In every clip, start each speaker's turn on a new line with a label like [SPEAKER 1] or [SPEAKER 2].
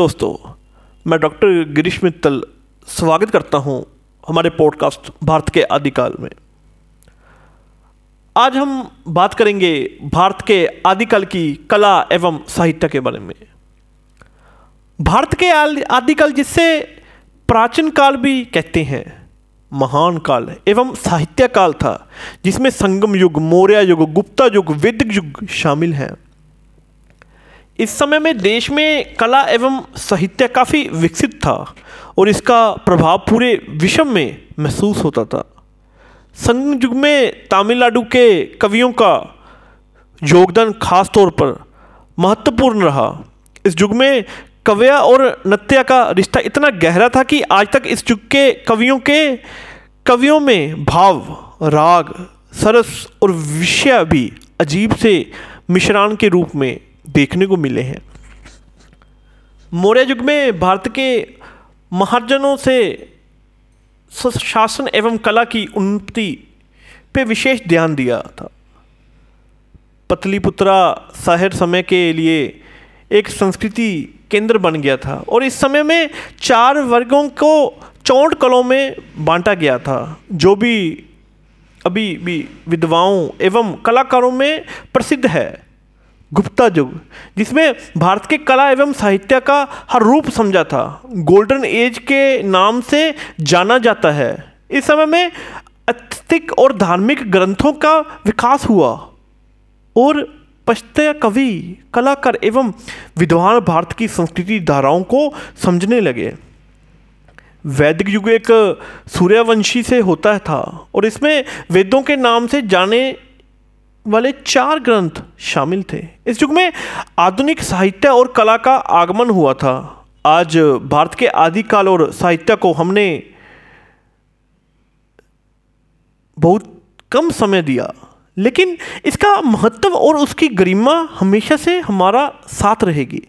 [SPEAKER 1] दोस्तों, मैं डॉक्टर गिरीश मित्तल स्वागत करता हूँ हमारे पॉडकास्ट भारत के आदिकाल में। आज हम बात करेंगे भारत के आदिकाल की कला एवं साहित्य के बारे में। भारत के आदिकाल जिससे प्राचीन काल भी कहते हैं, महान काल एवं साहित्य काल था, जिसमें संगम युग, मौर्य युग, गुप्ता युग, वैदिक युग शामिल हैं। इस समय में देश में कला एवं साहित्य काफ़ी विकसित था और इसका प्रभाव पूरे विश्व में महसूस होता था। संग युग में तमिलनाडु के कवियों का योगदान खास तौर पर महत्वपूर्ण रहा। इस युग में कव्या और नृत्य का रिश्ता इतना गहरा था कि आज तक इस युग के कवियों के कवियों में भाव, राग, सरस और विषय भी अजीब से मिश्रण के रूप में देखने को मिले हैं। मौर्य युग में भारत के महाजनों से शासन एवं कला की उन्नति पे विशेष ध्यान दिया था। पतलीपुत्रा शहर समय के लिए एक संस्कृति केंद्र बन गया था और इस समय में चार वर्गों को चौंट कलों में बांटा गया था। जो भी अभी भी विधवाओं एवं कलाकारों में प्रसिद्ध है। गुप्ता युग, जिसमें भारत के कला एवं साहित्य का हर रूप समझा था। गोल्डन एज के नाम से जाना जाता है। इस समय में आस्तिक और धार्मिक ग्रंथों का विकास हुआ और पश्चिम कवि, कलाकार एवं विद्वान भारत की संस्कृति धाराओं को समझने लगे। वैदिक युग एक सूर्यवंशी से होता था और इसमें वेदों के नाम से जाने वाले चार ग्रंथ शामिल थे। इस युग में आधुनिक साहित्य और कला का आगमन हुआ था। आज भारत के आदिकाल और साहित्य को हमने बहुत कम समय दिया, लेकिन इसका महत्व और उसकी गरिमा हमेशा से हमारा साथ रहेगी।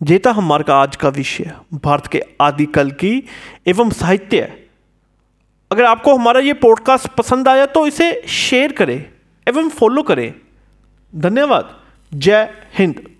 [SPEAKER 1] जेता हमारे का आज का विषय, भारत के आदिकल की एवं साहित्य। अगर आपको हमारा ये पॉडकास्ट पसंद आया तो इसे शेयर करें। एवं फॉलो करें। धन्यवाद। जय हिंद।